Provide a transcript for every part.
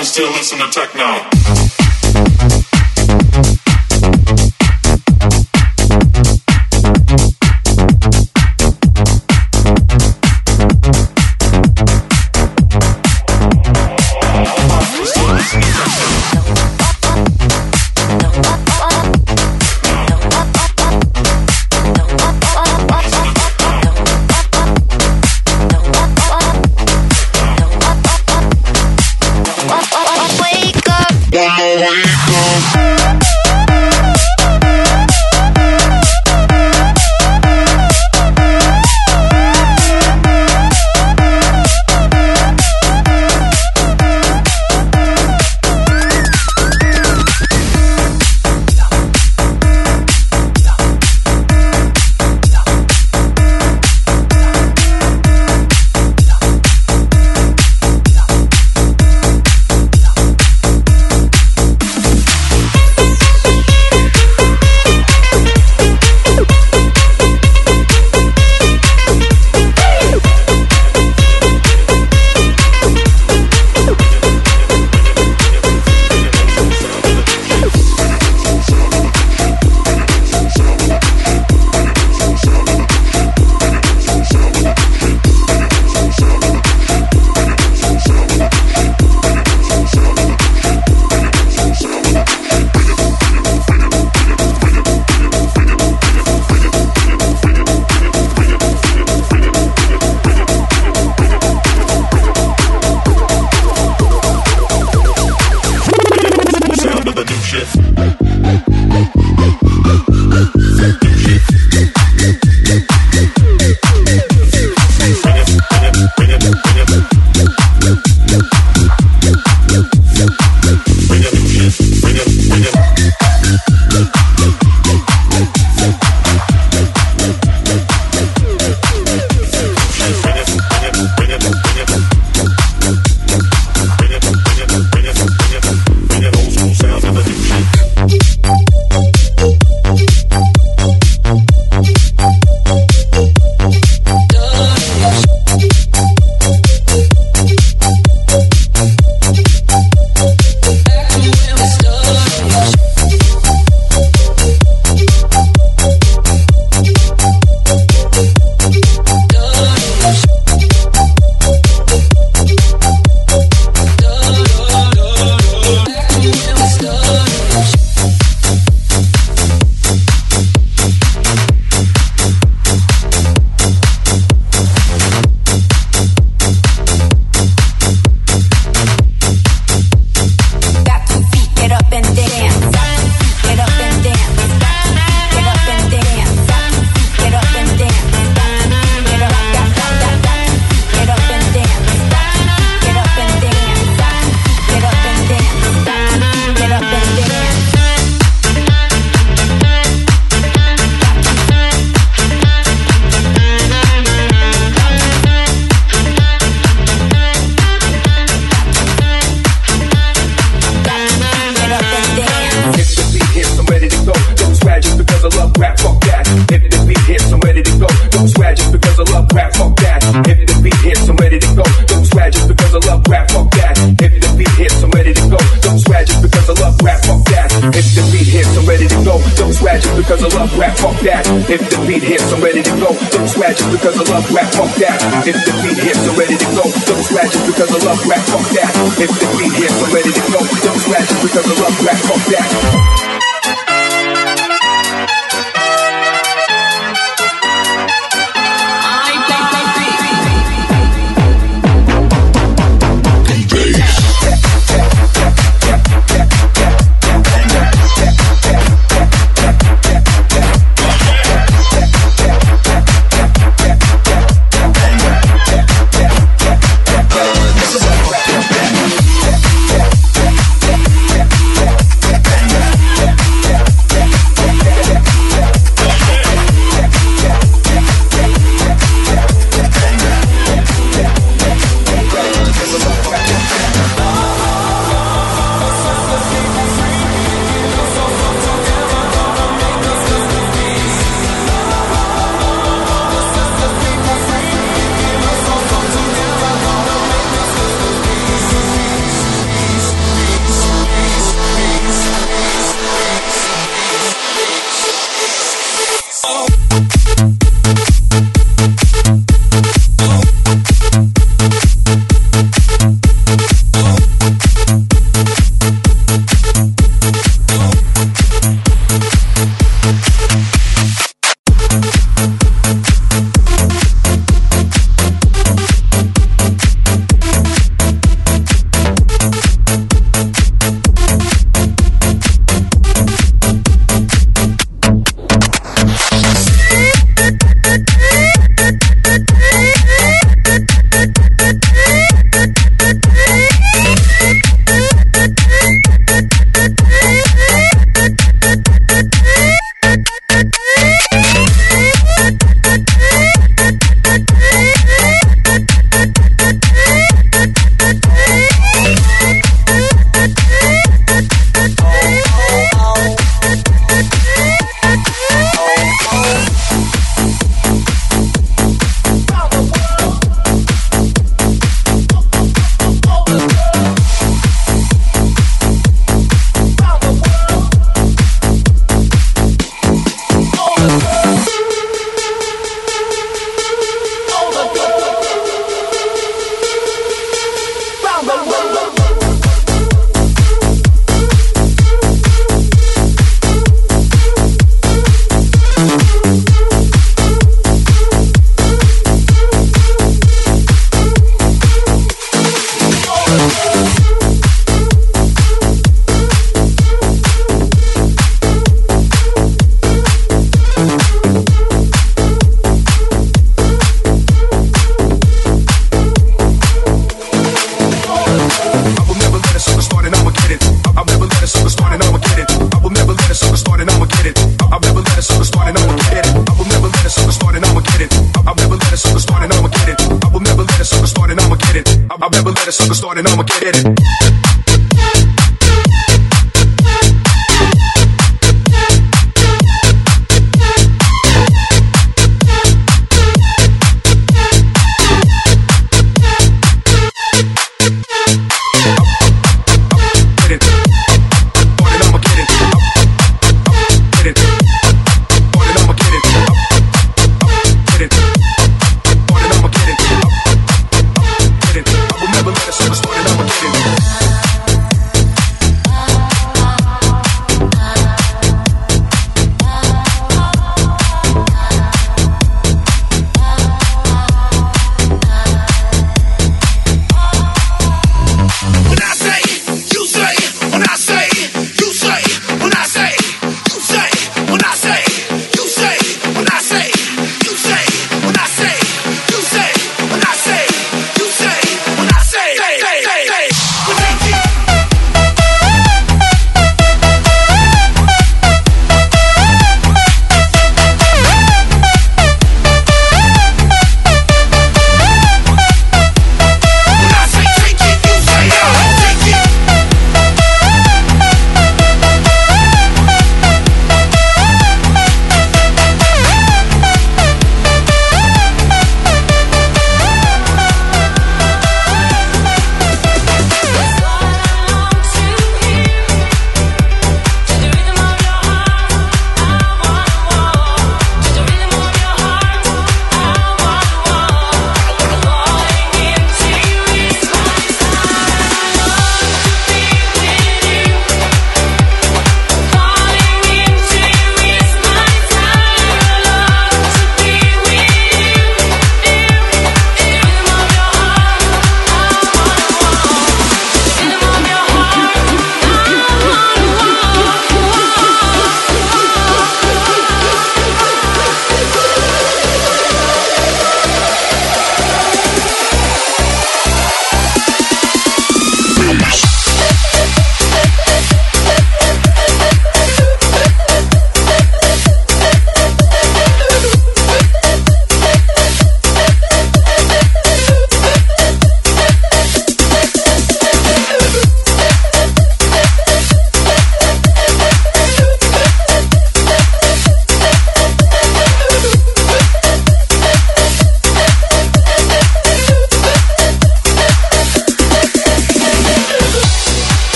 still listen to techno. Don't scratch it because I love rap, fuck that. If the beat hits, I'm ready to go. Don't scratch it because I love rap, fuck that. If the beat hits, I'm ready to go. Don't scratch it because I love rap, fuck that. If the beat hits, I'm ready to go. Don't scratch it because I love rap, fuck that.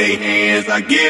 their hands. I give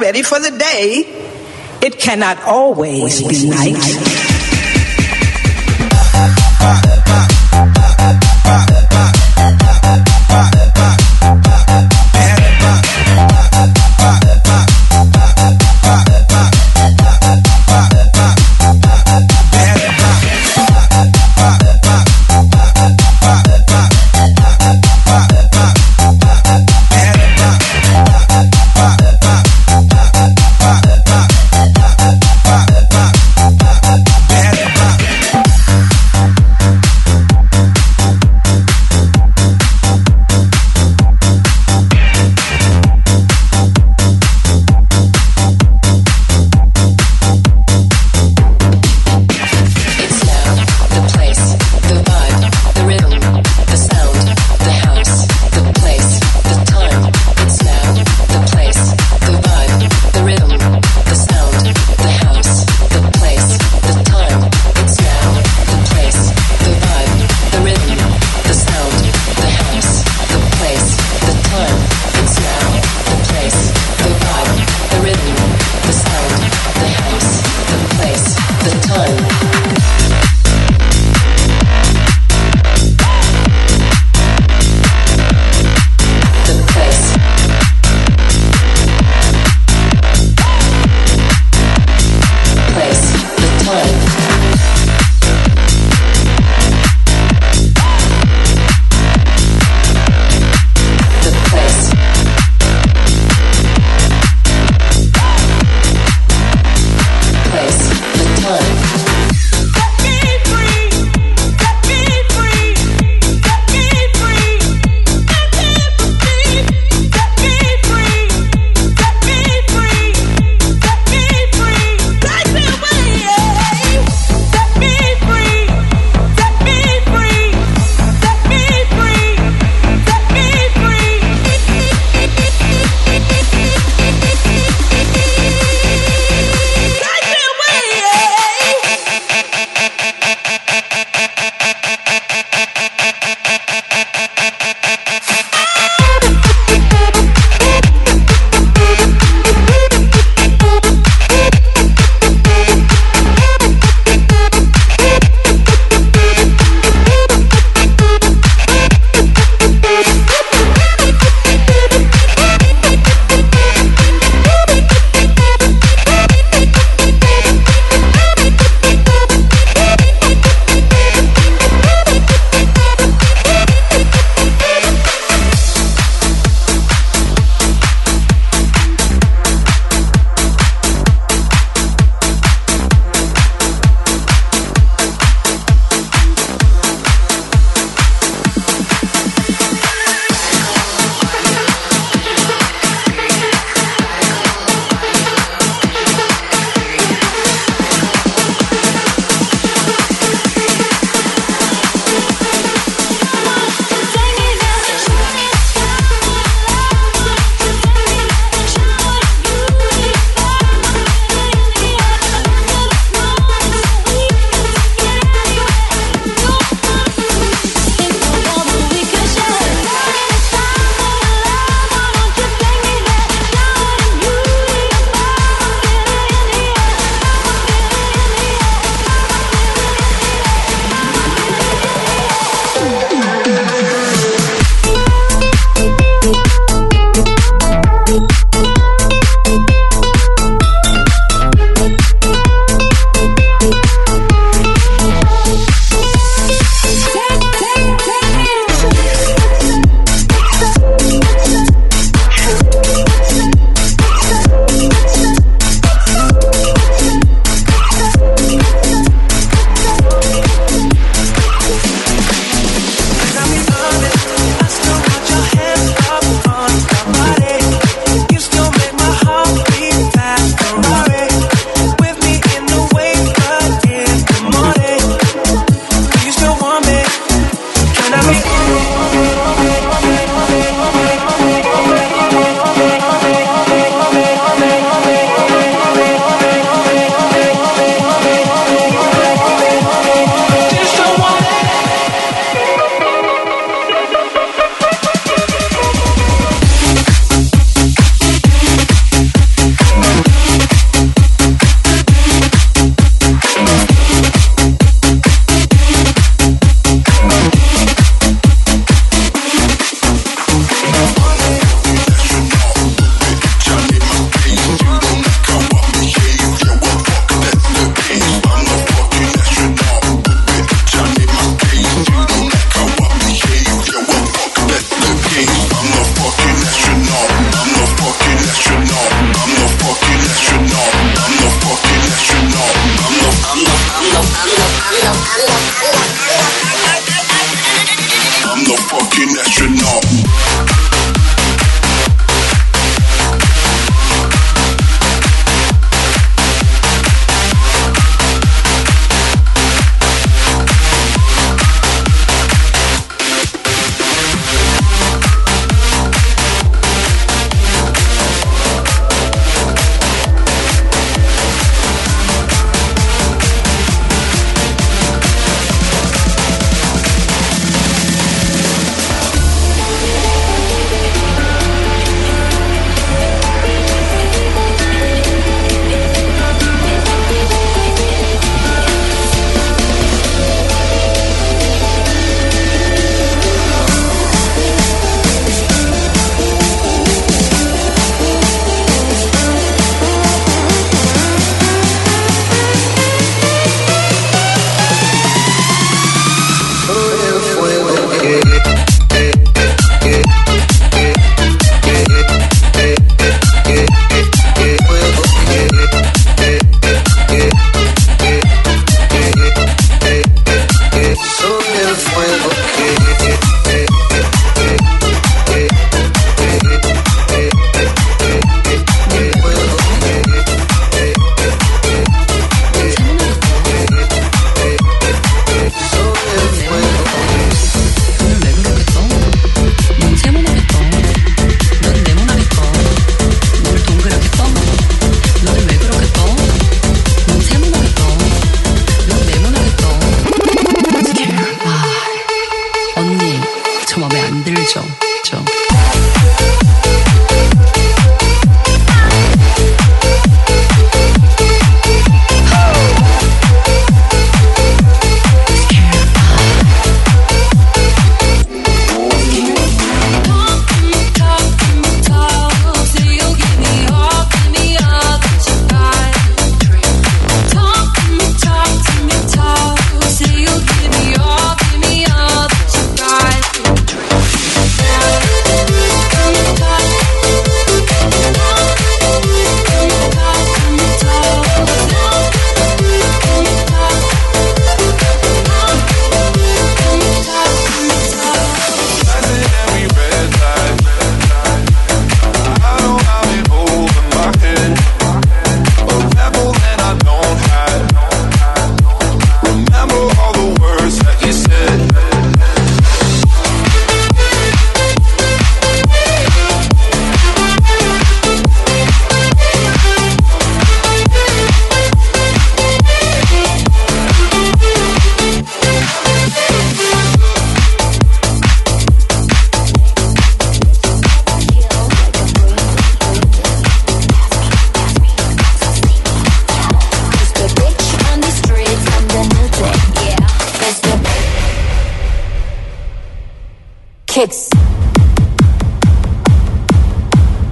ready for the day, it cannot always be night. Uh, uh, uh.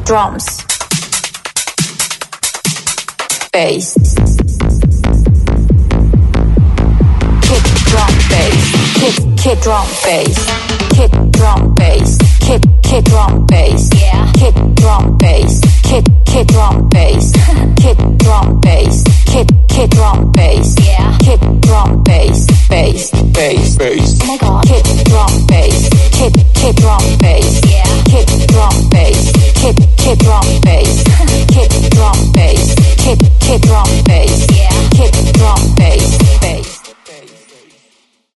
Drums, bass, kick, drum, bass, kick, kick, drum, bass, kick, drum, bass, kick, kick drum bass, yeah, kick drum bass, kick kick drum bass, kick drum bass, kick kick drum bass, yeah, kick drum bass, bass bass bass. Oh my god, kick drum bass, kick kick drum bass, yeah, kick drum bass, kick kick drum bass, kick drum bass, kick kick drum bass, yeah, kick drum bass, bass.